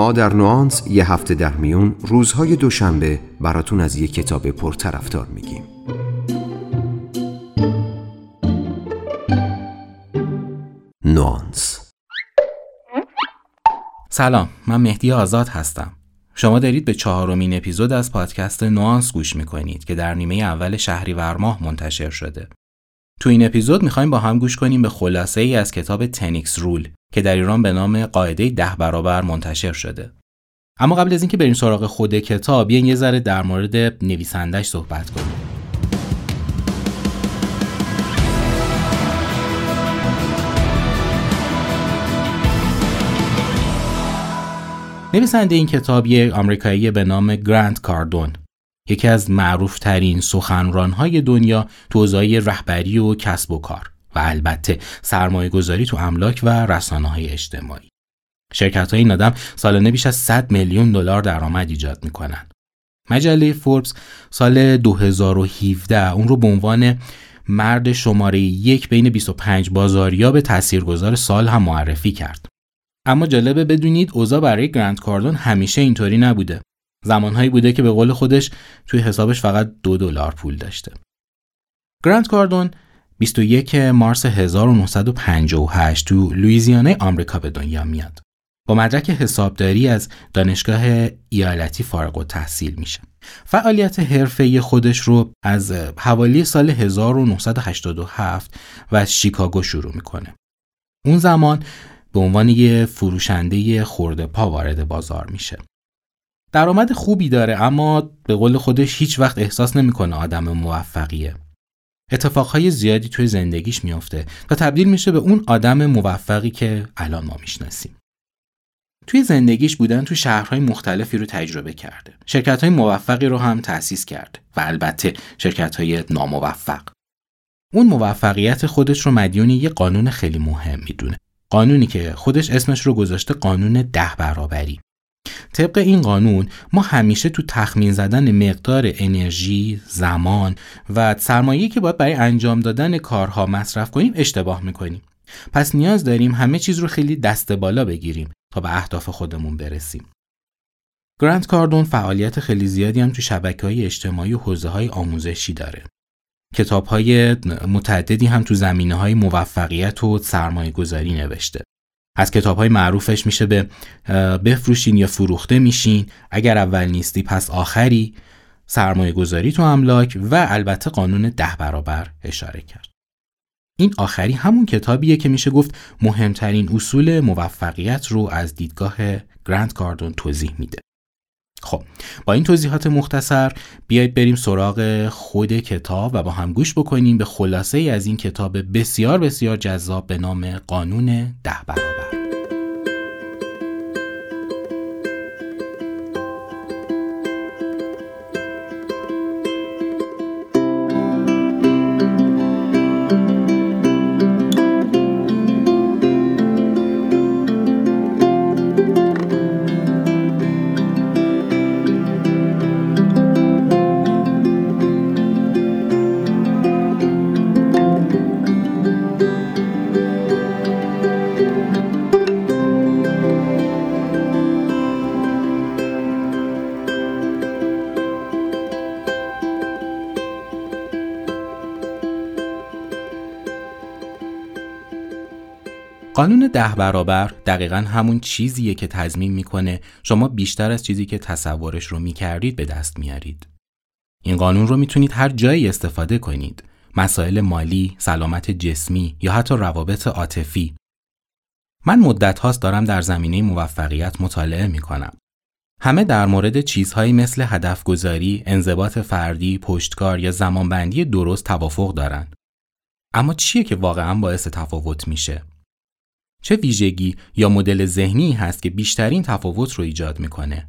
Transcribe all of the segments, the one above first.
ما در نوانس یه هفته در میون روزهای دوشنبه براتون از یه کتاب پرطرفدار میگیم. نوانس. سلام من مهدی آزاد هستم. شما دارید به چهارمین اپیزود از پادکست نوانس گوش می‌کنید که در نیمه اول شهریور ماه منتشر شده. تو این اپیزود می‌خوایم با هم گوش کنیم به خلاصه ای از کتاب تنیکس رول که در ایران به نام قاعده ده برابر منتشر شده. اما قبل از اینکه بریم سراغ خود کتاب بیاین یه ذره در مورد نویسندش صحبت کنیم. نویسنده این کتاب یک آمریکایی به نام گرانت کاردون یکی از معروفترین سخنرانهای دنیا تو رهبری و کسب و کار و البته سرمایه گذاری تو املاک و رسانه های اجتماعی. شرکت های این آدم سالانه بیش از 100 میلیون دلار درآمد ایجاد می‌کنن. مجله فوربس سال 2017 اون رو به عنوان مرد شماره یک بین 25 بازاریاب تاثیرگذار سال هم معرفی کرد. اما جالبه بدونید اوضاع برای گرند کاردون همیشه اینطوری نبوده. زمانهایی بوده که به قول خودش توی حسابش فقط دو دلار پول داشته. گرانت کاردون 21 مارس 1958 تو لویزیانه آمریکا به دنیا میاد. با مدرک حسابداری از دانشگاه ایالتی فارغ و تحصیل میشه. فعالیت حرفه خودش رو از حوالی سال 1987 و از شیکاگو شروع می‌کنه. اون زمان به عنوان یه فروشنده خورده پا وارد بازار میشه. درآمد خوبی داره اما به قول خودش هیچ وقت احساس نمی‌کنه آدم موفقیه. اتفاقهای زیادی توی زندگیش میافته تا تبدیل میشه به اون آدم موفقی که الان ما می‌شناسیم. توی زندگیش بودن تو شهرهای مختلفی رو تجربه کرده. شرکت های موفقی رو هم تأسیس کرده و البته شرکت های ناموفق. اون موفقیت خودش رو مدیون یه قانون خیلی مهم می‌دونه. قانونی که خودش اسمش رو گذاشته قانون ده برابری. طبق این قانون ما همیشه تو تخمین زدن مقدار انرژی، زمان و سرمایه‌ای که باید برای انجام دادن کارها مصرف کنیم اشتباه می‌کنیم. پس نیاز داریم همه چیز رو خیلی دست بالا بگیریم تا به اهداف خودمون برسیم. گرانت کاردون فعالیت خیلی زیادی هم تو شبکه های اجتماعی و حوزه های آموزشی داره. کتاب های متعددی هم تو زمینه های موفقیت و سرمایه گذاری نوشته. از کتاب های معروفش میشه به بفروشین یا فروخته میشین. اگر اول نیستی پس آخری. سرمایه گذاری تو املاک و البته قانون ده برابر اشاره کرد. این آخری همون کتابیه که میشه گفت مهمترین اصول موفقیت رو از دیدگاه گرند کاردون توضیح میده. خب با این توضیحات مختصر بیایید بریم سراغ خود کتاب و با هم گوش بکنیم به خلاصه ای از این کتاب بسیار بسیار جذاب به نام قانون ده برابر. قانون ده برابر دقیقا همون چیزیه که تضمین می‌کنه شما بیشتر از چیزی که تصورش رو می‌کردید به دست میارید. این قانون رو می‌تونید هر جایی استفاده کنید. مسائل مالی، سلامت جسمی یا حتی روابط عاطفی. من مدت هاست دارم در زمینه موفقیت مطالعه می‌کنم. همه در مورد چیزهایی مثل هدف گذاری، انضباط فردی، پشتکار یا زمانبندی درست توافق دارند. اما چیه که واقعا باعث تفاوت میشه؟ چه ویژگی یا مدل ذهنی هست که بیشترین تفاوت رو ایجاد می‌کنه؟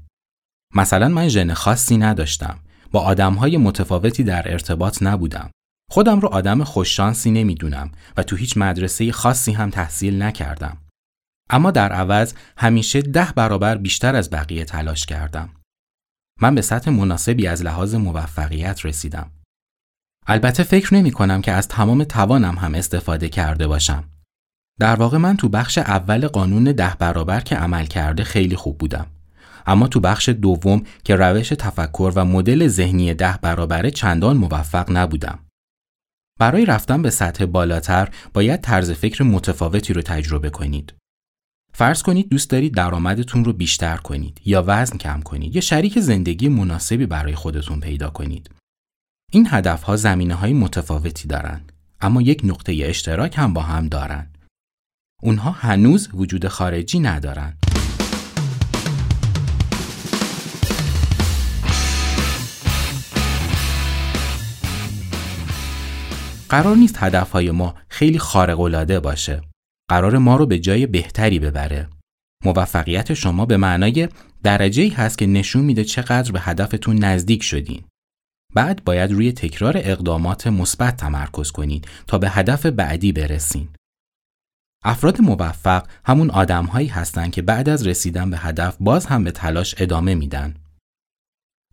مثلا من ژن خاصی نداشتم. با آدمهای متفاوتی در ارتباط نبودم. خودم رو آدم خوششانسی نمی‌دونم و تو هیچ مدرسه خاصی هم تحصیل نکردم. اما در عوض همیشه ده برابر بیشتر از بقیه تلاش کردم. من به سطح مناسبی از لحاظ موفقیت رسیدم. البته فکر نمی کنم که از تمام توانم هم استفاده کرده باشم. در واقع من تو بخش اول قانون ده برابر که عمل کرده خیلی خوب بودم اما تو بخش دوم که روش تفکر و مدل ذهنی ده برابره چندان موفق نبودم. برای رفتن به سطح بالاتر باید طرز فکر متفاوتی رو تجربه کنید. فرض کنید دوست دارید درآمدتون رو بیشتر کنید یا وزن کم کنید یا شریک زندگی مناسبی برای خودتون پیدا کنید. این هدف ها زمینه های متفاوتی دارند اما یک نقطه اشتراک هم با هم دارند. اونها هنوز وجود خارجی ندارند. قرار نیست هدفهای ما خیلی خارق‌العاده باشه. قرار ما رو به جای بهتری ببره. موفقیت شما به معنای درجه ای هست که نشون میده چقدر به هدفتون نزدیک شدین. بعد باید روی تکرار اقدامات مثبت تمرکز کنید تا به هدف بعدی برسین. افراد موفق همون آدمهایی هستند که بعد از رسیدن به هدف باز هم به تلاش ادامه میدن.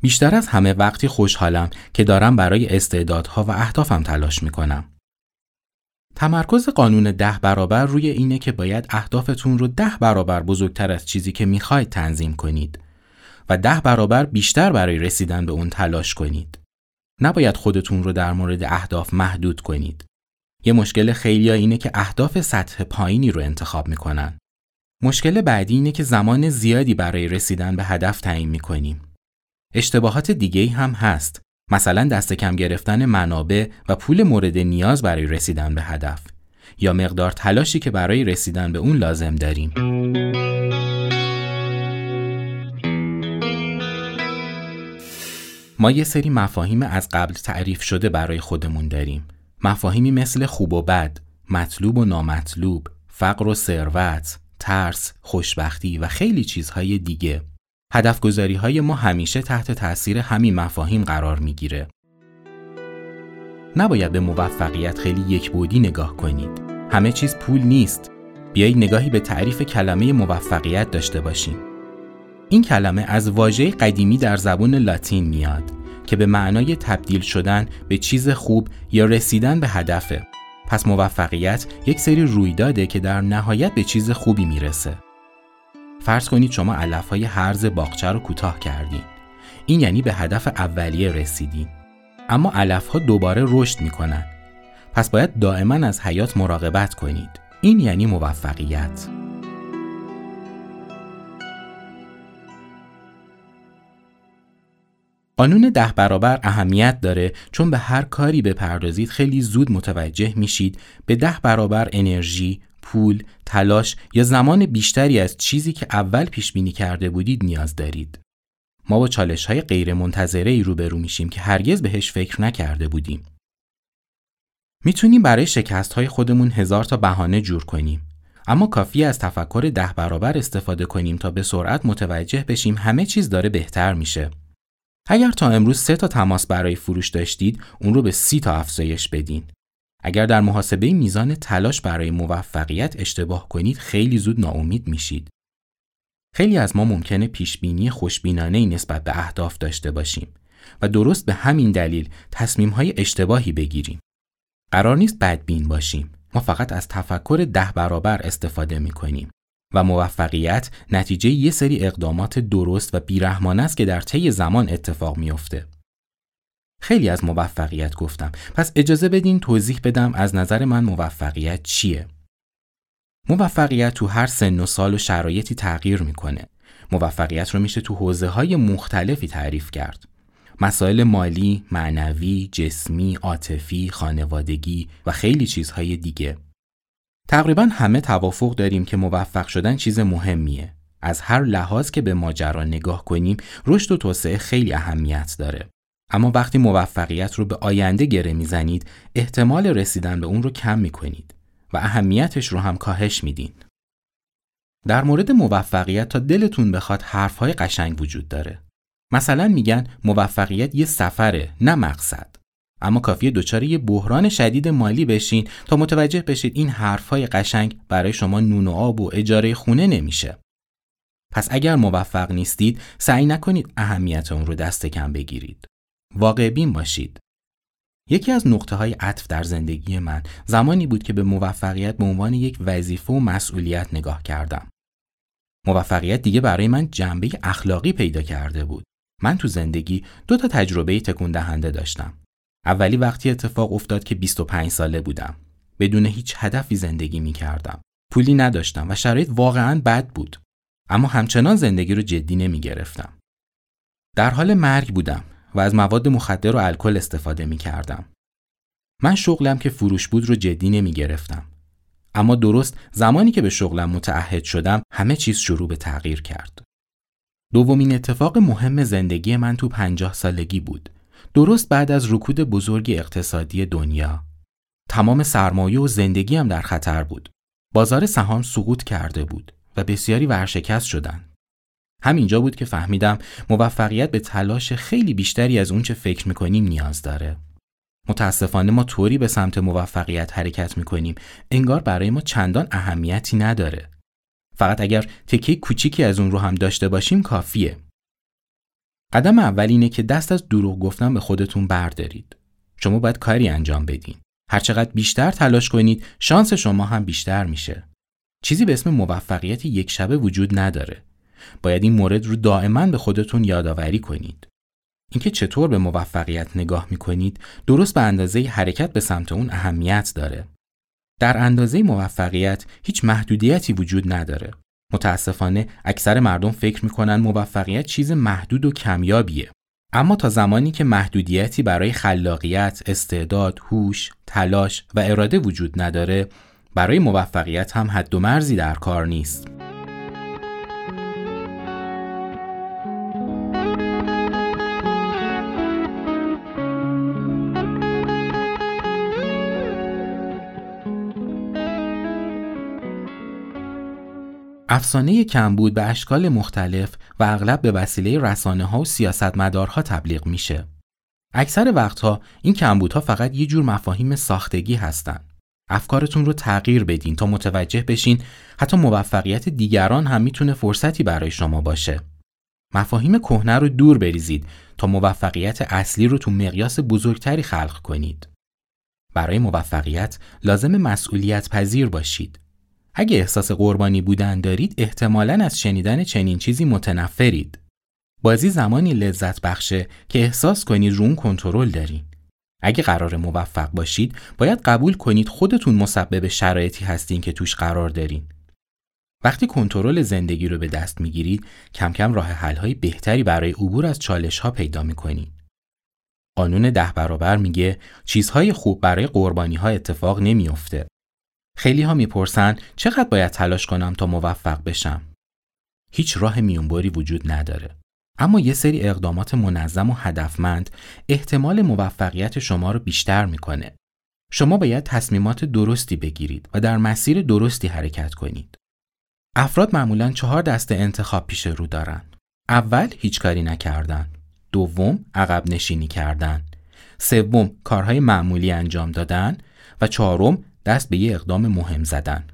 بیشتر از همه وقتی خوشحالم که دارم برای استعدادها و اهدافم تلاش می‌کنم. تمرکز قانون ده برابر روی اینه که باید اهدافتون رو ده برابر بزرگتر از چیزی که می‌خواید تنظیم کنید و ده برابر بیشتر برای رسیدن به اون تلاش کنید. نباید خودتون رو در مورد اهداف محدود کنید. یه مشکل خیلی اینه که اهداف سطح پایینی رو انتخاب می‌کنن. مشکل بعدی اینه که زمان زیادی برای رسیدن به هدف تعیین می‌کنیم. اشتباهات دیگه هم هست. مثلا دست کم گرفتن منابع و پول مورد نیاز برای رسیدن به هدف یا مقدار تلاشی که برای رسیدن به اون لازم داریم. ما یه سری مفاهیم از قبل تعریف شده برای خودمون داریم. مفاهیمی مثل خوب و بد، مطلوب و نامطلوب، فقر و ثروت، ترس، خوشبختی و خیلی چیزهای دیگه. هدف های ما همیشه تحت تاثیر همین مفاهیم قرار می‌گیره. نباید به موفقیت خیلی یک بودی نگاه کنید. همه چیز پول نیست. بیایید نگاهی به تعریف کلمه موفقیت داشته باشیم. این کلمه از واژه قدیمی در زبان لاتین میاد که به معنای تبدیل شدن به چیز خوب یا رسیدن به هدفه. پس موفقیت یک سری رویداده که در نهایت به چیز خوبی می‌رسه. فرض کنید شما علف های هرز باغچه رو کوتاه کردین. این یعنی به هدف اولیه رسیدین. اما علف ها دوباره رشد می‌کنن. پس باید دائما از حیات مراقبت کنید. این یعنی موفقیت. قانون ده برابر اهمیت داره چون به هر کاری بپردازید خیلی زود متوجه میشید به ده برابر انرژی، پول، تلاش یا زمان بیشتری از چیزی که اول پیش بینی کرده بودید نیاز دارید. ما با چالش های غیر منتظره ای روبرو میشیم که هرگز بهش فکر نکرده بودیم. می‌تونیم برای شکست های خودمون هزار تا بهانه جور کنیم. اما کافی از تفکر ده برابر استفاده کنیم تا به سرعت متوجه بشیم همه چیز داره بهتر میشه. اگر تا امروز سه تا تماس برای فروش داشتید، اون رو به سی تا افزایش بدین. اگر در محاسبه میزان تلاش برای موفقیت اشتباه کنید خیلی زود ناامید میشید. خیلی از ما ممکنه پیشبینی خوشبینانه نسبت به اهداف داشته باشیم و درست به همین دلیل تصمیم های اشتباهی بگیریم. قرار نیست بدبین باشیم. ما فقط از تفکر ده برابر استفاده می کنیم و موفقیت نتیجه یه سری اقدامات درست و بیرحمانه است که در طی زمان اتفاق میافته. خیلی از موفقیت گفتم. پس اجازه بدین توضیح بدم از نظر من موفقیت چیه؟ موفقیت تو هر سن و سال و شرایطی تغییر می‌کنه. موفقیت رو میشه تو حوزه های مختلفی تعریف کرد. مسائل مالی، معنوی، جسمی، عاطفی، خانوادگی و خیلی چیزهای دیگه. تقریبا همه توافق داریم که موفق شدن چیز مهمیه از هر لحاظ که به ماجرا نگاه کنیم رشد و توسعه خیلی اهمیت داره اما وقتی موفقیت رو به آینده گره می‌زنید احتمال رسیدن به اون رو کم می‌کنید و اهمیتش رو هم کاهش میدین. در مورد موفقیت تا دلتون بخواد حرفهای قشنگ وجود داره. مثلا میگن موفقیت یه سفره نه مقصد. اما کافیه دچار یه بحران شدید مالی بشین تا متوجه بشید این حرفهای قشنگ برای شما نون و آب و اجاره خونه نمیشه. پس اگر موفق نیستید سعی نکنید اهمیت اون رو دست کم بگیرید. واقع بین باشید. یکی از نقطه های عطف در زندگی من زمانی بود که به موفقیت به عنوان یک وظیفه و مسئولیت نگاه کردم. موفقیت دیگه برای من جنبه اخلاقی پیدا کرده بود. من تو زندگی دو تا تجربه تکون دهنده داشتم. اولی وقتی اتفاق افتاد که 25 ساله بودم. بدون هیچ هدفی زندگی می کردم. پولی نداشتم و شرایط واقعا بد بود. اما همچنان زندگی رو جدی نمی گرفتم. در حال مرگ بودم و از مواد مخدر و الکل استفاده می کردم. من شغلم که فروش بود رو جدی نمی گرفتم. اما درست زمانی که به شغلم متعهد شدم همه چیز شروع به تغییر کرد. دومین اتفاق مهم زندگی من تو پنجاه سالگی بود. درست بعد از رکود بزرگ اقتصادی دنیا. تمام سرمایه و زندگیم در خطر بود. بازار سهام سقوط کرده بود و بسیاری ورشکست شدند. همینجا بود که فهمیدم موفقیت به تلاش خیلی بیشتری از اونچه فکر می‌کنیم نیاز داره. متاسفانه ما طوری به سمت موفقیت حرکت می‌کنیم انگار برای ما چندان اهمیتی نداره. فقط اگر تکه کوچیکی از اون رو هم داشته باشیم کافیه. قدم اول اینه که دست از دروغ گفتن به خودتون بردارید. شما باید کاری انجام بدین. هرچقدر بیشتر تلاش کنید شانس شما هم بیشتر میشه. چیزی به اسم موفقیت یک شبه وجود نداره. باید این مورد رو دائما به خودتون یادآوری کنید. اینکه چطور به موفقیت نگاه می‌کنید درست به اندازه حرکت به سمت اون اهمیت داره. در اندازه موفقیت هیچ محدودیتی وجود نداره. متاسفانه اکثر مردم فکر می‌کنن موفقیت چیز محدود و کمیابیه. اما تا زمانی که محدودیتی برای خلاقیت، استعداد، هوش، تلاش و اراده وجود نداره، برای موفقیت هم حد و مرزی در کار نیست. افسانه کمبود به اشکال مختلف و اغلب به وسیله رسانه ها و سیاستمدارها تبلیغ میشه. اکثر وقتها این کمبودها فقط یه جور مفاهیم ساختگی هستن. افکارتون رو تغییر بدین تا متوجه بشین حتی موفقیت دیگران هم می‌تونه فرصتی برای شما باشه. مفاهیم کهنه رو دور بریزید تا موفقیت اصلی رو تو مقیاس بزرگتری خلق کنید. برای موفقیت لازم مسئولیت پذیر باشید. اگه احساس قربانی بودن دارید احتمالا از شنیدن چنین چیزی متنفرید. بازی زمانی لذت بخشه که احساس کنید رو کنترل دارین. اگه قرار موفق باشید باید قبول کنید خودتون مسبب شرایطی هستین که توش قرار دارین. وقتی کنترل زندگی رو به دست می‌گیرید کم کم راه حل‌های بهتری برای عبور از چالش ها پیدا می‌کنید. قانون ده برابر میگه چیزهای خوب برای قربانی ها اتفاق نمیافته خیلی ها می‌پرسن چقدر باید تلاش کنم تا موفق بشم؟ هیچ راه میونبری وجود نداره. اما یه سری اقدامات منظم و هدفمند احتمال موفقیت شما رو بیشتر می‌کنه. شما باید تصمیمات درستی بگیرید و در مسیر درستی حرکت کنید. افراد معمولا چهار دسته انتخاب پیش رو دارن. اول هیچ کاری نکردن. دوم عقب نشینی کردن. سوم کارهای معمولی انجام دادن و چهارم دست به یه اقدام مهم زدن.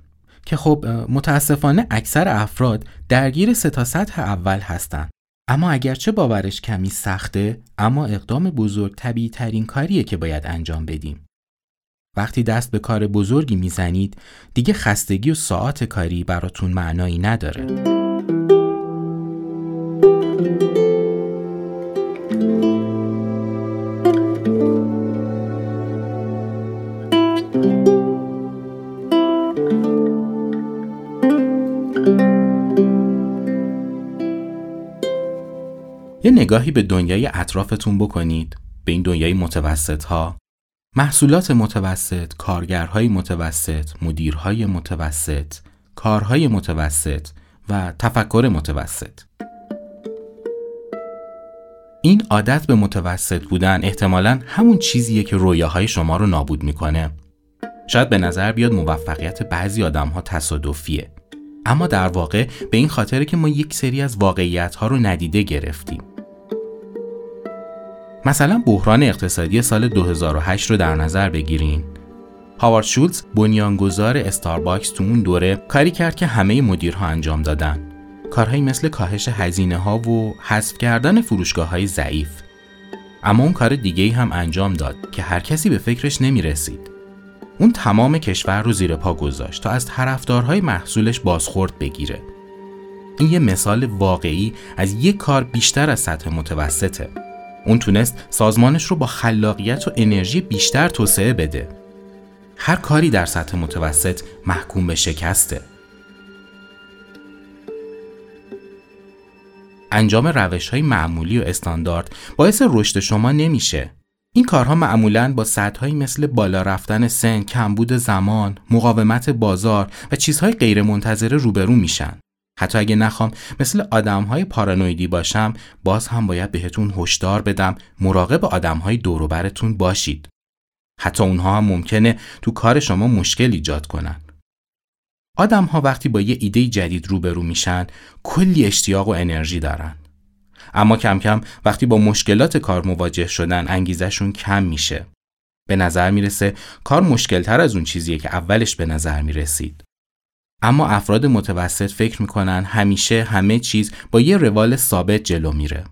که خب متاسفانه اکثر افراد درگیر سه تا سطح اول هستن. اما اگرچه باورش کمی سخته اما اقدام بزرگ طبیعی ترین کاریه که باید انجام بدیم. وقتی دست به کار بزرگی می‌زنید دیگه خستگی و ساعت کاری براتون معنایی نداره. یه نگاهی به دنیای اطرافتون بکنید. به این دنیای متوسط ها محصولات متوسط، کارگرهای متوسط، مدیرهای متوسط، کارهای متوسط و تفکر متوسط. این عادت به متوسط بودن احتمالا همون چیزیه که رویاهای شما رو نابود می‌کنه. شاید به نظر بیاد موفقیت بعضی آدم ها تصادفیه. اما در واقع به این خاطره که ما یک سری از واقعیت ها رو ندیده گرفتیم. مثلا بحران اقتصادی سال 2008 رو در نظر بگیرین. هاوارد شولز بنیانگذار استارباکس تو اون دوره کاری کرد که همه مدیرها انجام دادن. کارهایی مثل کاهش هزینه ها و حذف کردن فروشگاه های ضعیف. اما اون کار دیگه هم انجام داد که هر کسی به فکرش نمی رسید. اون تمام کشور رو زیر پا گذاشت تا از طرفدارهای محصولش بازخورد بگیره. این یه مثال واقعی از یک کار بیشتر از سطح متوسطه. اون تونست سازمانش رو با خلاقیت و انرژی بیشتر توسعه بده. هر کاری در سطح متوسط محکوم به شکسته. انجام روش های معمولی و استاندارد باعث رشد شما نمیشه. این کارها معمولا با سطحهایی مثل بالا رفتن سن، کمبود زمان، مقاومت بازار و چیزهای غیرمنتظره روبرو میشن. حتی اگه نخوام مثل آدم های پارانویدی باشم باز هم باید بهتون هشدار بدم مراقب آدم های دوروبرتون باشید. حتی اونها هم ممکنه تو کار شما مشکل ایجاد کنن. آدم ها وقتی با یه ایده جدید روبرو میشن کلی اشتیاق و انرژی دارن. اما کم کم وقتی با مشکلات کار مواجه شدن انگیزشون کم میشه. به نظر می‌رسه کار مشکلتر از اون چیزیه که اولش به نظر می‌رسید. اما افراد متوسط فکر می‌کنن همیشه همه چیز با یه روال ثابت جلو میره.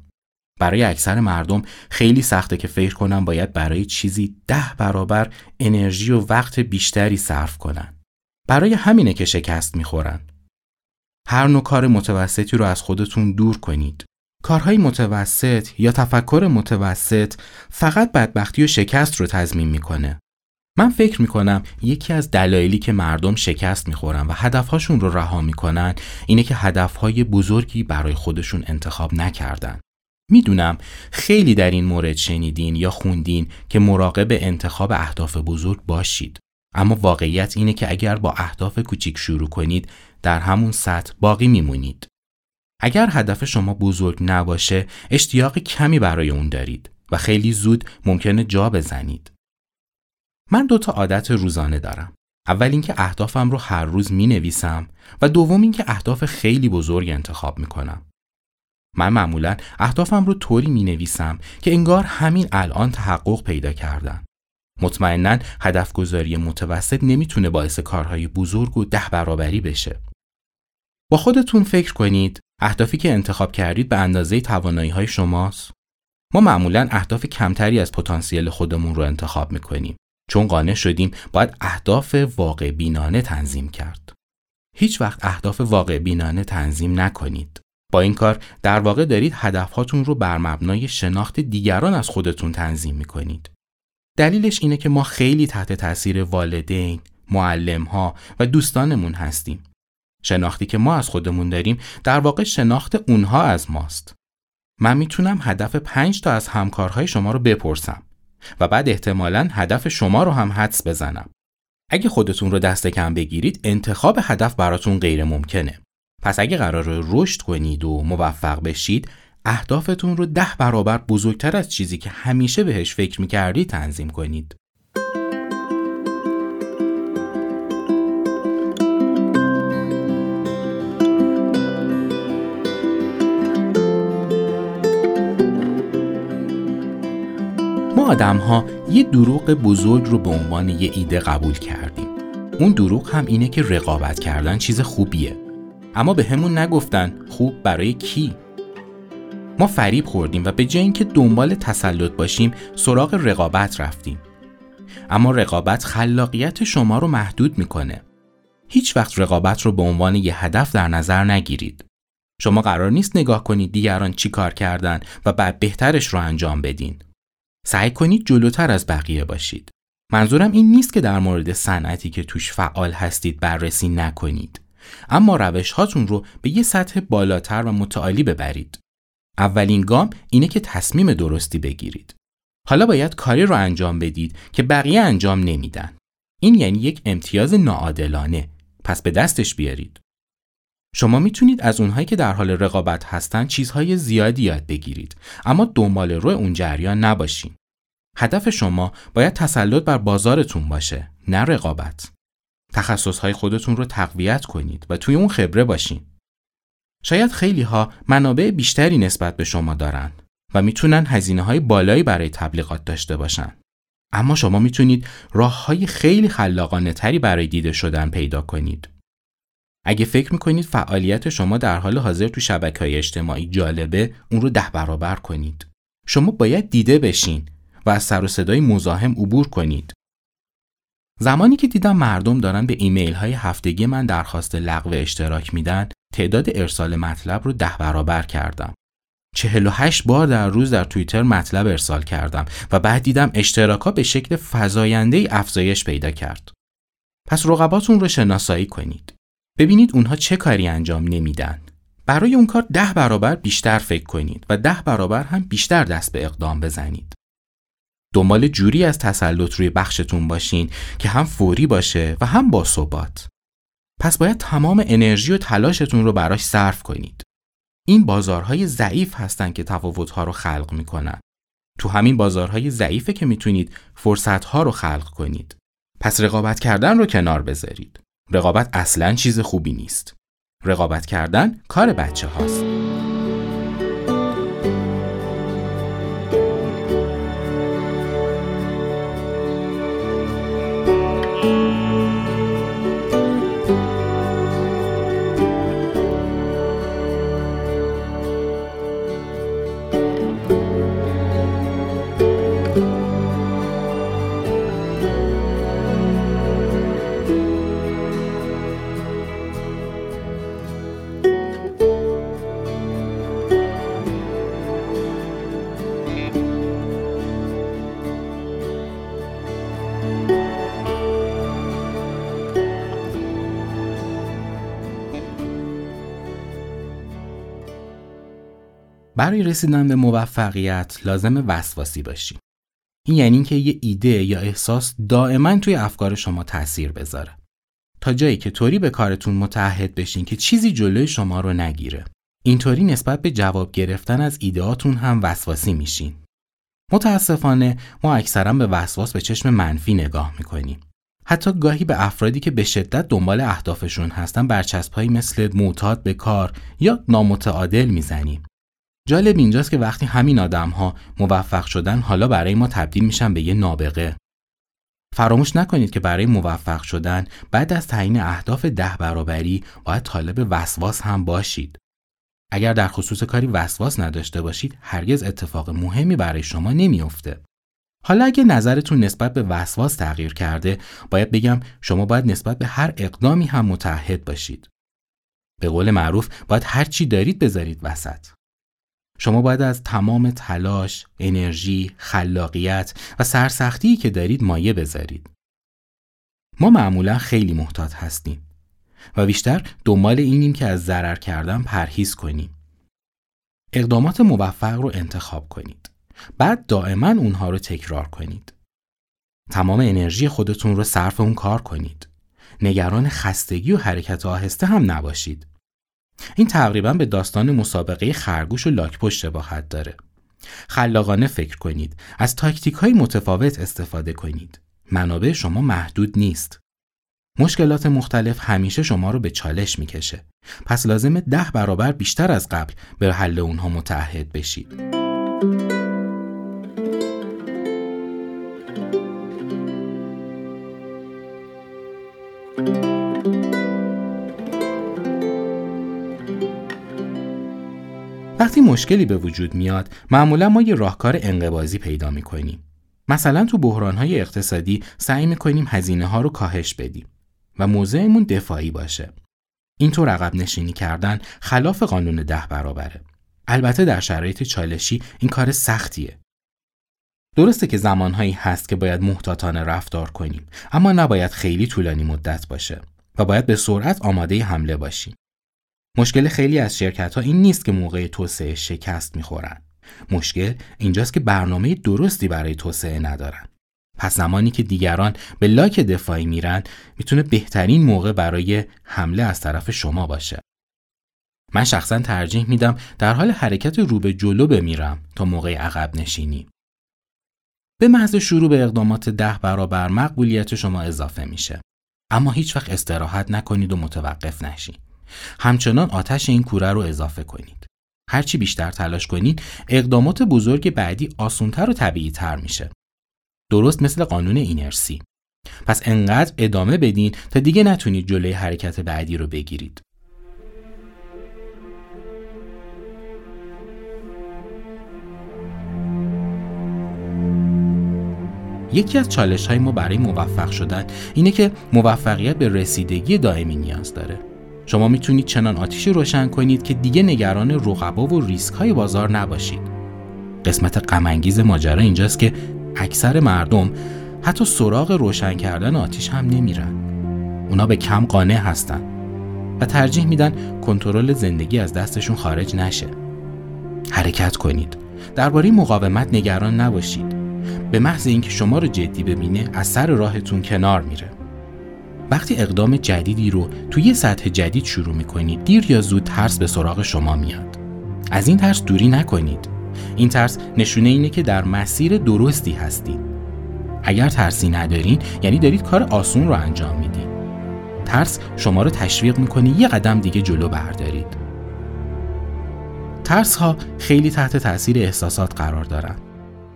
برای اکثر مردم خیلی سخته که فکر کنن باید برای چیزی ده برابر انرژی و وقت بیشتری صرف کنن. برای همینه که شکست می‌خورن. هر نوع کار متوسطی رو از خودتون دور کنید. کارهای متوسط یا تفکر متوسط فقط بدبختی و شکست رو تضمین می‌کنه. من فکر می‌کنم یکی از دلایلی که مردم شکست می‌خورن و هدفهاشون رو رها می‌کنن اینه که هدفهای بزرگی برای خودشون انتخاب نکردن. می‌دونم خیلی در این مورد شنیدین یا خوندین که مراقب انتخاب اهداف بزرگ باشید. اما واقعیت اینه که اگر با اهداف کوچیک شروع کنید در همون سطح باقی میمونید. اگر هدف شما بزرگ نباشه اشتیاق کمی برای اون دارید و خیلی زود ممکنه جا بزنید. من دو تا عادت روزانه دارم. اول اینکه اهدافم رو هر روز می نویسم و دوم اینکه اهداف خیلی بزرگ انتخاب می کنم. من معمولا اهدافم رو طوری می نویسم که انگار همین الان تحقق پیدا کردن. مطمئنا هدف گذاری متوسط نمی‌تونه باعث کارهای بزرگ و ده برابری بشه. با خودتون فکر کنید اهدافی که انتخاب کردید به اندازه توانایی های شماست؟ ما معمولا اهداف کمتری از پتانسیل خودمون رو انتخاب می‌کنیم چون قانع شدیم باید اهداف واقع بینانه تنظیم کرد. هیچ وقت اهداف واقع بینانه تنظیم نکنید. با این کار در واقع دارید هدفهاتون رو بر مبنای شناخت دیگران از خودتون تنظیم می‌کنید. دلیلش اینه که ما خیلی تحت تاثیر والدین، معلم و دوستانمون هستیم. شناختی که ما از خودمون داریم در واقع شناخت اونها از ماست. من می‌تونم هدف پنج تا از همکارهای شما رو بپرسم و بعد احتمالا هدف شما رو هم حدس بزنم. اگه خودتون رو دست کم بگیرید انتخاب هدف براتون غیر ممکنه. پس اگه قرار رشد کنید و موفق بشید اهدافتون رو ده برابر بزرگتر از چیزی که همیشه بهش فکر می‌کردید تنظیم کنید. آدم ها یه دروغ بزرگ رو به عنوان یه ایده قبول کردیم. اون دروغ هم اینه که رقابت کردن چیز خوبیه. اما به همون نگفتن خوب برای کی؟ ما فریب خوردیم و به جای اینکه دنبال تسلط باشیم سراغ رقابت رفتیم. اما رقابت خلاقیت شما رو محدود می‌کنه. هیچ وقت رقابت رو به عنوان یه هدف در نظر نگیرید. شما قرار نیست نگاه کنید دیگران چی کار کردن و بعد بهترش رو انجام بدین. سعی کنید جلوتر از بقیه باشید. منظورم این نیست که در مورد صنعتی که توش فعال هستید بررسی نکنید. اما روش هاتون رو به یه سطح بالاتر و متعالی ببرید. اولین گام اینه که تصمیم درستی بگیرید. حالا باید کاری رو انجام بدید که بقیه انجام نمیدن. این یعنی یک امتیاز ناعادلانه. پس به دستش بیارید. شما می‌تونید از اونهایی که در حال رقابت هستن چیزهای زیادی یاد بگیرید اما دنبال روی اون جریان نباشین. هدف شما باید تسلط بر بازارتون باشه نه رقابت. تخصصهای خودتون رو تقویت کنید و توی اون خبره باشین. شاید خیلی ها منابع بیشتری نسبت به شما دارن و می‌تونن هزینه های بالایی برای تبلیغات داشته باشن. اما شما می‌تونید راه های خیلی خلاقانه تری برای دیده شدن پیدا کنید. اگه فکر می‌کنید فعالیت شما در حال حاضر تو شبکه های اجتماعی جالبه اون رو ده برابر کنید. شما باید دیده بشین و از سر و صدای مزاحم عبور کنید. زمانی که دیدم مردم دارن به ایمیل های هفتگی من درخواست لغو اشتراک میدن تعداد ارسال مطلب رو ده برابر کردم 48 بار در روز در توییتر مطلب ارسال کردم و بعد دیدم اشتراکا به شکل فزاینده افزایش پیدا کرد. پس رقباتون رو شناسایی کنید. ببینید اونها چه کاری انجام نمیدن. برای اون کار ده برابر بیشتر فکر کنید و ده برابر هم بیشتر دست به اقدام بزنید. دنبال جوری از تسلط روی بخشتون باشین که هم فوری باشه و هم با ثبات. پس باید تمام انرژی و تلاشتون رو براش صرف کنید. این بازارهای ضعیف هستن که تفاوتها رو خلق می‌کنن. تو همین بازارهای ضعیفه که می‌تونید فرصتها رو خلق کنید. پس رقابت کردن رو کنار بذارید. رقابت اصلا چیز خوبی نیست. رقابت کردن کار بچه هاست. رسیدن به موفقیت لازم وسواسی باشی. این یعنی اینکه یه ایده یا احساس دائما توی افکار شما تاثیر بذاره. تا جایی که طوری به کارتون متحد بشین که چیزی جلوی شما رو نگیره. اینطوری نسبت به جواب گرفتن از ایدهاتون هم وسواسی میشین. متاسفانه ما اکثرا به وسواس به چشم منفی نگاه می‌کنیم. حتی گاهی به افرادی که به شدت دنبال اهدافشون هستن برچسبهایی مثل معتاد به کار یا نامتعادل می‌زنیم. جالب اینجاست که وقتی همین آدم ها موفق شدن حالا برای ما تبدیل میشن به یه نابغه. فراموش نکنید که برای موفق شدن بعد از تعیین اهداف ده برابری باید طالب وسواس هم باشید. اگر در خصوص کاری وسواس نداشته باشید هرگز اتفاق مهمی برای شما نمیافته. حالا اگه نظرتون نسبت به وسواس تغییر کرده باید بگم شما باید نسبت به هر اقدامی هم متحد باشید. به قول معروف باید هر چی دارید بذارید وسط. شما باید از تمام تلاش، انرژی، خلاقیت و سرسختی که دارید مایه بذارید. ما معمولا خیلی محتاط هستیم و بیشتر دنبال اینیم که از ضرر کردن پرهیز کنیم. اقدامات موفق رو انتخاب کنید. بعد دائما اونها رو تکرار کنید. تمام انرژی خودتون رو صرف اون کار کنید. نگران خستگی و حرکت آهسته هم نباشید. این تقریبا به داستان مسابقه خرگوش و لاکپشت شباهت داره. خلاقانه فکر کنید. از تاکتیک های متفاوت استفاده کنید. منابع شما محدود نیست. مشکلات مختلف همیشه شما رو به چالش می‌کشه. پس لازمه ده برابر بیشتر از قبل به حل اونها متحد بشید. وقتی مشکلی به وجود میاد معمولا ما یه راهکار انقبازی پیدا می‌کنیم. مثلا تو بحرانهای اقتصادی سعی می‌کنیم هزینه ها رو کاهش بدیم و موضعمون دفاعی باشه. اینطور عقب نشینی کردن خلاف قانون ده برابره. البته در شرایط چالشی این کار سختیه. درسته که زمانهایی هست که باید محتاطانه رفتار کنیم اما نباید خیلی طولانی مدت باشه و باید به سرعت آماده حمله باشیم. مشکل خیلی از شرکت ها این نیست که موقع توسعه شکست می‌خورن. مشکل اینجاست که برنامه درستی برای توسعه ندارن. پس زمانی که دیگران به لاک دفاعی میرن می‌تونه بهترین موقع برای حمله از طرف شما باشه. من شخصا ترجیح میدم در حال حرکت رو به جلو بمیرم تا موقع عقب نشینی. به محض شروع به اقدامات ده برابر مقبولیت شما اضافه میشه. اما هیچ وقت استراحت نکنید و متوقف نشین. همچنان آتش این کوره رو اضافه کنید. هرچی بیشتر تلاش کنید اقدامات بزرگ بعدی آسونتر و طبیعی تر میشه. درست مثل قانون اینرسی. پس انقدر ادامه بدین تا دیگه نتونید جلوی حرکت بعدی رو بگیرید. یکی از چالش های ما برای موفق شدن اینه که موفقیت به رسیدگی دائمی نیاز داره. شما می‌تونید چنان آتیشی روشن کنید که دیگه نگران رقبا و ریسک های بازار نباشید. قسمت غمانگیز ماجرا اینجاست که اکثر مردم حتی سراغ روشن کردن آتیش هم نمیرن. اونا به کم قانع هستن و ترجیح میدن کنترل زندگی از دستشون خارج نشه. حرکت کنید. درباره مقاومت نگران نباشید. به محض اینکه شما رو جدی ببینه از سر راهتون کنار میره. وقتی اقدام جدیدی رو توی یه سطح جدید شروع می‌کنید دیر یا زود ترس به سراغ شما میاد. از این ترس دوری نکنید. این ترس نشونه اینه که در مسیر درستی هستید. اگر ترسی ندارین یعنی دارید کار آسون رو انجام میدین. ترس شما رو تشویق می‌کنه یه قدم دیگه جلو بردارید. ترس ها خیلی تحت تاثیر احساسات قرار دارن.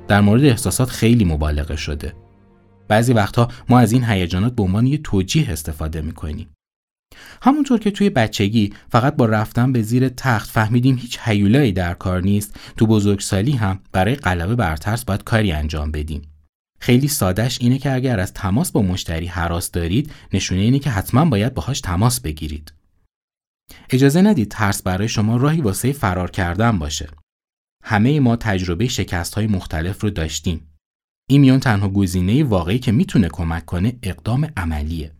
در مورد احساسات خیلی مبالغه شده. بعضی وقتها ما از این هیجانات به عنوان یه توجیه استفاده می‌کنیم. همونطور که توی بچگی فقط با رفتن به زیر تخت فهمیدیم هیچ حیولایی در کار نیست تو بزرگسالی هم برای غلبه بر ترس باید کاری انجام بدیم. خیلی سادهش اینه که اگر از تماس با مشتری حراس دارید نشونه اینه که حتما باید باهاش تماس بگیرید. اجازه ندید ترس برای شما راهی واسه فرار کردن باشه. همه ما تجربه شکست های مختلف رو داشتیم. این میون تنها گزینه واقعی که می‌تونه کمک کنه اقدام عملیه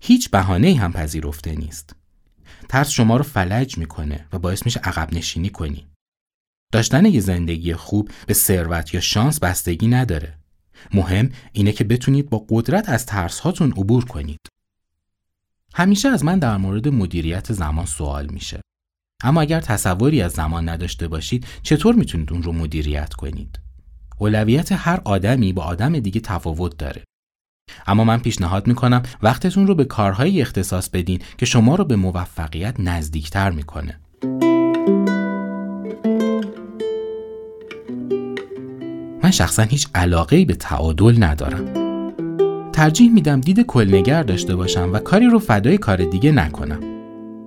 هیچ بهانه هم پذیرفته نیست. ترس شما رو فلج می‌کنه و باعث میشه عقب نشینی کنی. داشتن یه زندگی خوب به ثروت یا شانس بستگی نداره. مهم اینه که بتونید با قدرت از ترس هاتون عبور کنید. همیشه از من در مورد مدیریت زمان سوال میشه. اما اگر تصوری از زمان نداشته باشید چطور می‌تونید اون رو مدیریت کنید؟ اولویت هر آدمی با آدم دیگه تفاوت داره. اما من پیشنهاد می‌کنم وقتتون رو به کارهایی اختصاص بدین که شما رو به موفقیت نزدیکتر می‌کنه. من شخصا هیچ علاقه به تعادل ندارم. ترجیح میدم دید کلنگر داشته باشم و کاری رو فدای کار دیگه نکنم.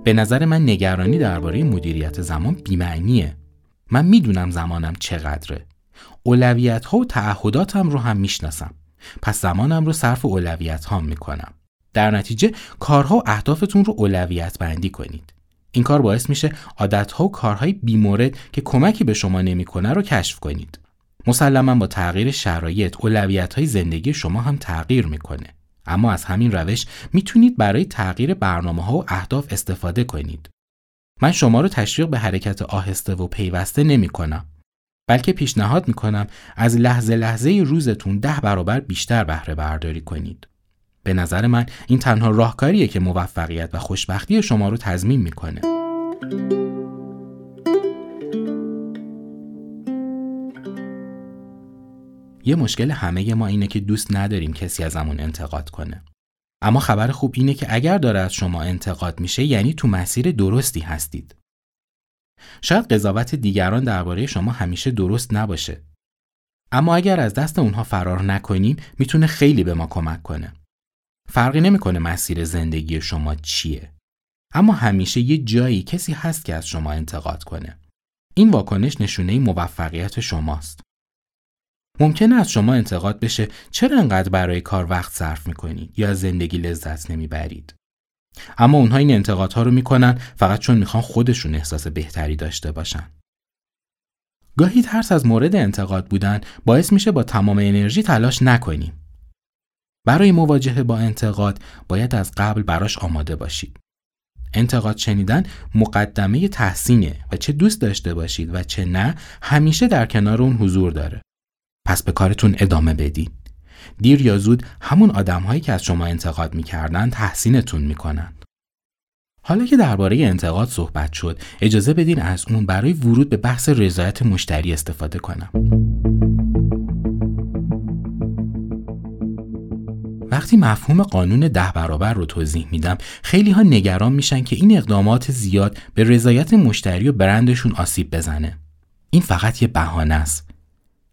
به نظر من نگرانی درباره مدیریت زمان بیمعنیه. من می‌دونم زمانم چقدره. اولویت ها و تعهداتم رو هم می‌شناسم. پس زمانم رو صرف اولویت ها می‌کنم. در نتیجه کارها و اهدافتون رو اولویت بندی کنید. این کار باعث میشه عادتها و کارهای بیمورد که کمکی به شما نمی‌کنه رو کشف کنید. مسلما با تغییر شرایط اولویت های زندگی شما هم تغییر می‌کنه. اما از همین روش می‌تونید برای تغییر برنامه ها و اهداف استفاده کنید. من شما رو تشویق به حرکت آهسته و پیوسته نمی کنم بلکه پیشنهاد می‌کنم از لحظه لحظه روزتون ده برابر بیشتر بهره برداری کنید. به نظر من این تنها راهکاریه که موفقیت و خوشبختی شما رو تضمین می‌کنه. یه مشکل همه ما اینه که دوست نداریم کسی ازمون انتقاد کنه. اما خبر خوب اینه که اگر داره از شما انتقاد میشه یعنی تو مسیر درستی هستید. شاید قضاوت دیگران درباره شما همیشه درست نباشه. اما اگر از دست اونها فرار نکنیم می‌تونه خیلی به ما کمک کنه. فرقی نمی‌کنه مسیر زندگی شما چیه. اما همیشه یه جایی کسی هست که از شما انتقاد کنه. این واکنش نشونه موفقیت شماست. ممکنه از شما انتقاد بشه چرا انقدر برای کار وقت صرف می‌کنید یا زندگی لذت نمی‌برید. اما اونها این انتقادها رو می‌کنن فقط چون می‌خوان خودشون احساس بهتری داشته باشن. گاهی ترس از مورد انتقاد بودن باعث میشه با تمام انرژی تلاش نکنیم. برای مواجهه با انتقاد باید از قبل براش آماده باشید. انتقاد شنیدن مقدمه تحسینه و چه دوست داشته باشید و چه نه همیشه در کنار اون حضور داره. پس به کارتون ادامه بدید. دیر یا زود همون آدمهایی که از شما انتقاد می‌کردن تحسینتون می‌کنن. حالا که درباره انتقاد صحبت شد اجازه بدین از اون برای ورود به بحث رضایت مشتری استفاده کنم. وقتی مفهوم قانون ده برابر رو توضیح میدم خیلی ها نگران میشن که این اقدامات زیاد به رضایت مشتری و برندشون آسیب بزنه. این فقط یه بهانه است.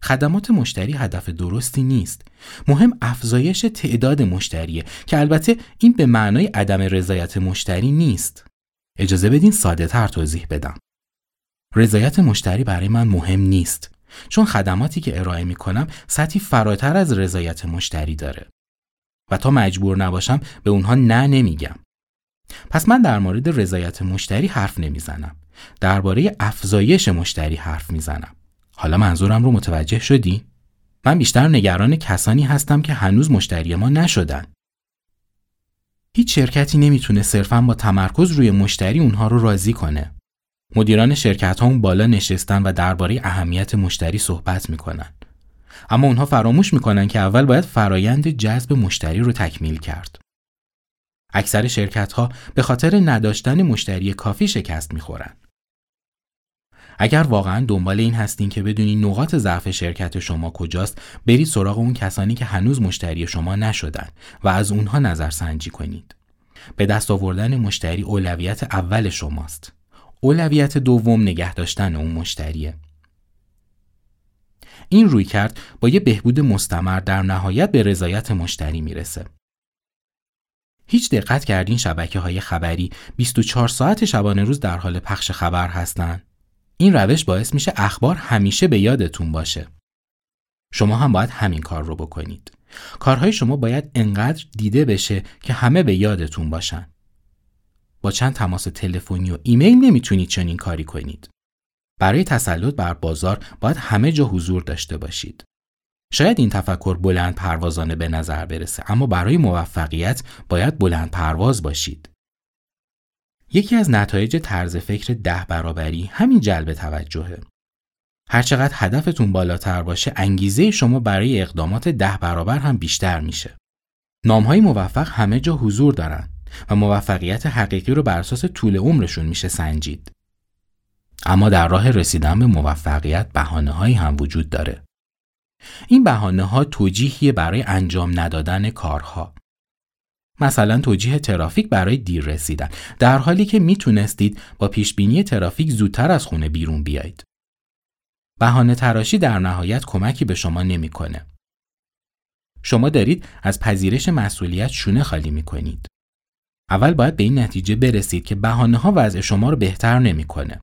خدمات مشتری هدف درستی نیست. مهم افزایش تعداد مشتریه که البته این به معنای عدم رضایت مشتری نیست. اجازه بدین ساده تر توضیح بدم. رضایت مشتری برای من مهم نیست چون خدماتی که ارائه می کنم سطحی فراتر از رضایت مشتری داره. و تا مجبور نباشم به اونها نه نمیگم. پس من در مورد رضایت مشتری حرف نمی‌زنم. درباره افزایش مشتری حرف می‌زنم. حالا منظورم رو متوجه شدی؟ من بیشتر نگران کسانی هستم که هنوز مشتری ما نشدن. هیچ شرکتی نمی‌تونه صرفا با تمرکز روی مشتری اونها رو راضی کنه. مدیران شرکت ها اون بالا نشستن و درباره اهمیت مشتری صحبت می‌کنن. اما اونها فراموش می‌کنن که اول باید فرایند جذب مشتری رو تکمیل کرد. اکثر شرکت ها به خاطر نداشتن مشتری کافی شکست می‌خورن. اگر واقعا دنبال این هستین که بدونین نقاط ضعف شرکت شما کجاست برید سراغ اون کسانی که هنوز مشتری شما نشدن و از اونها نظر سنجی کنید. به دست آوردن مشتری اولویت اول شماست. اولویت دوم نگه داشتن اون مشتریه. این روی کرد با یه بهبود مستمر در نهایت به رضایت مشتری می‌رسه. هیچ دقت کردین شبکه های خبری 24 ساعت شبانه روز در حال پخش خبر هستند این روش باعث میشه اخبار همیشه به یادتون باشه. شما هم باید همین کار رو بکنید. کارهای شما باید انقدر دیده بشه که همه به یادتون باشن. با چند تماس تلفنی و ایمیل نمی‌تونید چنین کاری کنید. برای تسلط بر بازار باید همه جا حضور داشته باشید. شاید این تفکر بلند پروازانه به نظر برسه اما برای موفقیت باید بلند پرواز باشید. یکی از نتایج طرز فکر ده برابری همین جلب توجهه. هرچقدر هدفتون بالاتر باشه انگیزه شما برای اقدامات ده برابر هم بیشتر میشه. نامهای موفق همه جا حضور دارن و موفقیت حقیقی رو بر اساس طول عمرشون میشه سنجید. اما در راه رسیدن به موفقیت بهانه هایی هم وجود داره. این بهانه ها برای انجام ندادن کارها. مثلا توجیه ترافیک برای دیر رسیدن در حالی که می‌تونستید با پیشبینی ترافیک زودتر از خونه بیرون بیایید. بهانه تراشی در نهایت کمکی به شما نمی‌کنه. شما دارید از پذیرش مسئولیت شونه خالی می‌کنید. اول باید به این نتیجه برسید که بهانه ها وضع شما رو بهتر نمی‌کنه.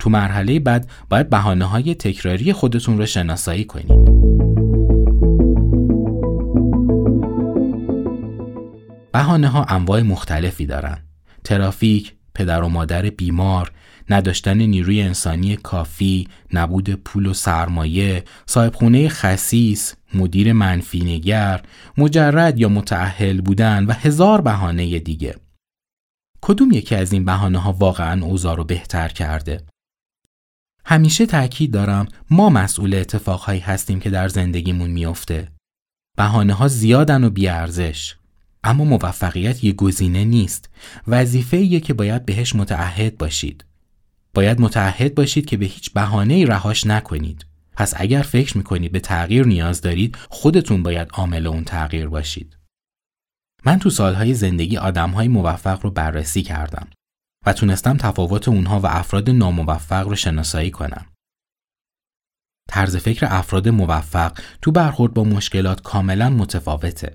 تو مرحله بعد باید بهانه های تکراری خودتون رو شناسایی کنید. بهانه ها انواع مختلفی دارن. ترافیک، پدر و مادر بیمار، نداشتن نیروی انسانی کافی، نبود پول و سرمایه، صاحبخونه خسیس، مدیر منفی نگر، مجرد یا متعهل بودن و هزار بهانه دیگه. کدوم یکی از این بهانه ها واقعا اوضاع رو بهتر کرده؟ همیشه تاکید دارم ما مسئول اتفاقهایی هستیم که در زندگیمون میافته. بهانه ها زیادن و بیارزش. اما موفقیت یه گزینه نیست. وظیفه که باید بهش متعهد باشید. باید متعهد باشید که به هیچ بهانه رهاش نکنید. پس اگر فکر می‌کنید به تغییر نیاز دارید خودتون باید عامل اون تغییر باشید. من تو سالهای زندگی آدمهای موفق رو بررسی کردم و تونستم تفاوت اونها و افراد ناموفق رو شناسایی کنم. طرز فکر افراد موفق تو برخورد با مشکلات کاملا متفاوته.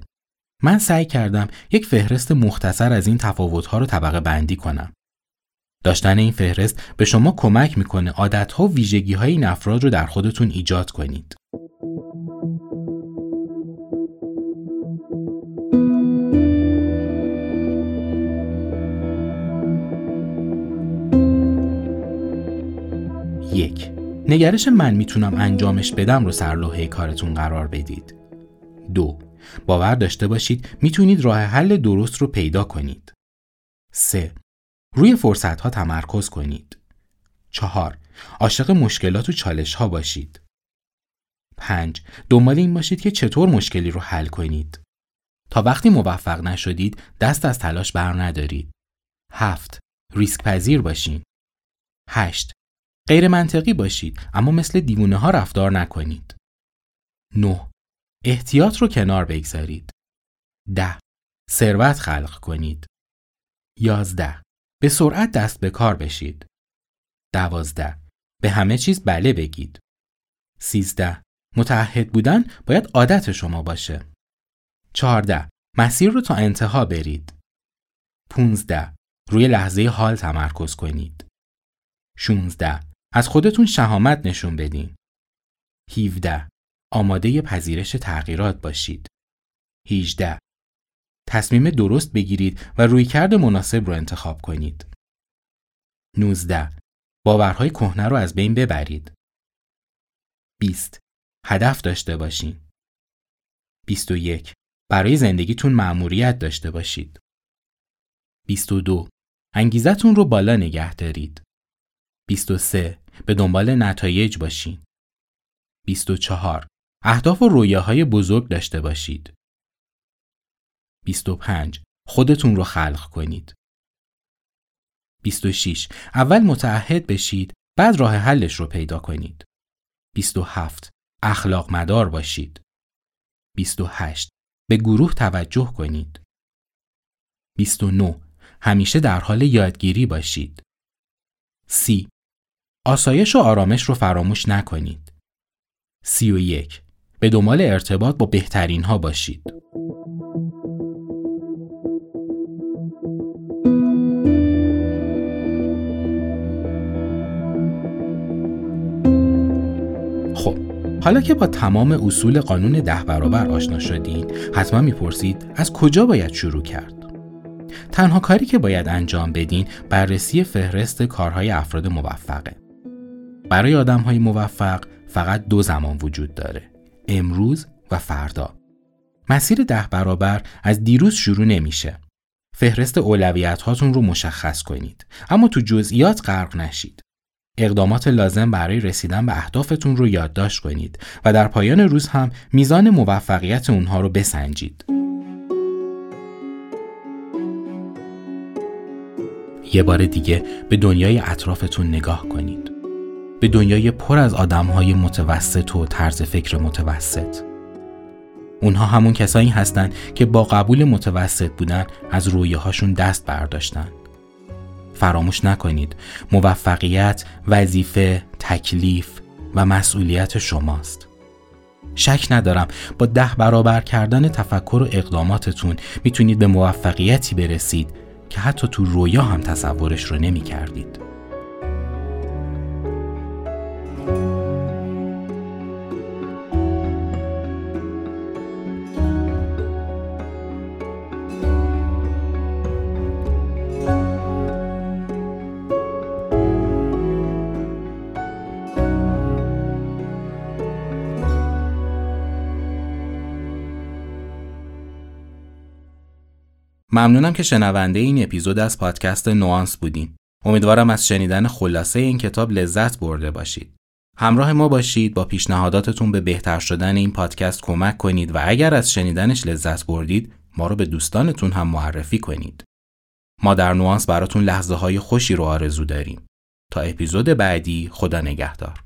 من سعی کردم یک فهرست مختصر از این تفاوت‌ها رو طبقه بندی کنم. داشتن این فهرست به شما کمک می‌کنه عادت‌ها و ویژگی‌های این افراد رو در خودتون ایجاد کنید. یک نگرش من می‌تونم انجامش بدم رو سر کارتون قرار بدید. دو باور داشته باشید می‌تونید راه حل درست رو پیدا کنید. 3. روی فرصت ها تمرکز کنید. 4. عاشق مشکلات و چالش ها باشید. 5. دنبال این باشید که چطور مشکلی رو حل کنید. تا وقتی موفق نشدید دست از تلاش بر ندارید. 7. ریسک پذیر باشید. 8. غیر منطقی باشید اما مثل دیوونه ها رفتار نکنید. 9. احتیاط رو کنار بگذارید. ده ثروت خلق کنید. یازده به سرعت دست به کار بشید. دوازده به همه چیز بله بگید. سیزده متعهد بودن باید عادت شما باشه. چهارده مسیر رو تا انتها برید. 15. روی لحظه حال تمرکز کنید. 16. از خودتون شهامت نشون بدین. 17. آماده پذیرش تغییرات باشید. 18. تصمیم درست بگیرید و رویکرد مناسب رو انتخاب کنید. 19. باورهای کهنه رو از بین ببرید. 20. هدف داشته باشین. 21. برای زندگیتون مأموریت داشته باشید. 22. انگیزتون رو بالا نگه دارید. 23. به دنبال نتایج باشین. 24. اهداف و رویاهای بزرگ داشته باشید. 25. خودتون رو خلق کنید. 26. اول متعهد بشید بعد راه حلش رو پیدا کنید. 27. اخلاق مدار باشید. 28. به گروه توجه کنید. 29. همیشه در حال یادگیری باشید. سی آسایش و آرامش رو فراموش نکنید. سی و یک به دنبال ارتباط با بهترین ها باشید. خب حالا که با تمام اصول قانون ده برابر آشنا شدید حتما می‌پرسید از کجا باید شروع کرد؟ تنها کاری که باید انجام بدین بررسی فهرست کارهای افراد موفقه. برای آدم های موفق فقط دو زمان وجود داره. امروز و فردا مسیر ده برابر از دیروز شروع نمیشه فهرست اولویت هاتون رو مشخص کنید اما تو جزئیات غرق نشید اقدامات لازم برای رسیدن به اهدافتون رو یادداشت کنید و در پایان روز هم میزان موفقیت اونها رو بسنجید. یه بار دیگه به دنیای اطرافتون نگاه کنید. به دنیای پر از آدمهای متوسط و طرز فکر متوسط. اونها همون کسایی هستند که با قبول متوسط بودن از رویه هاشون دست برداشتن. فراموش نکنید موفقیت وظیفه تکلیف و مسئولیت شماست شک ندارم با ده برابر کردن تفکر و اقداماتتون می‌تونید به موفقیتی برسید که حتی تو رویا هم تصورش رو نمی کردید. ممنونم که شنونده این اپیزود از پادکست نوانس بودین. امیدوارم از شنیدن خلاصه این کتاب لذت برده باشید. همراه ما باشید با پیشنهاداتتون به بهتر شدن این پادکست کمک کنید و اگر از شنیدنش لذت بردید ما رو به دوستانتون هم معرفی کنید. ما در نوانس براتون لحظه های خوشی رو آرزو داریم. تا اپیزود بعدی خدا نگهدار.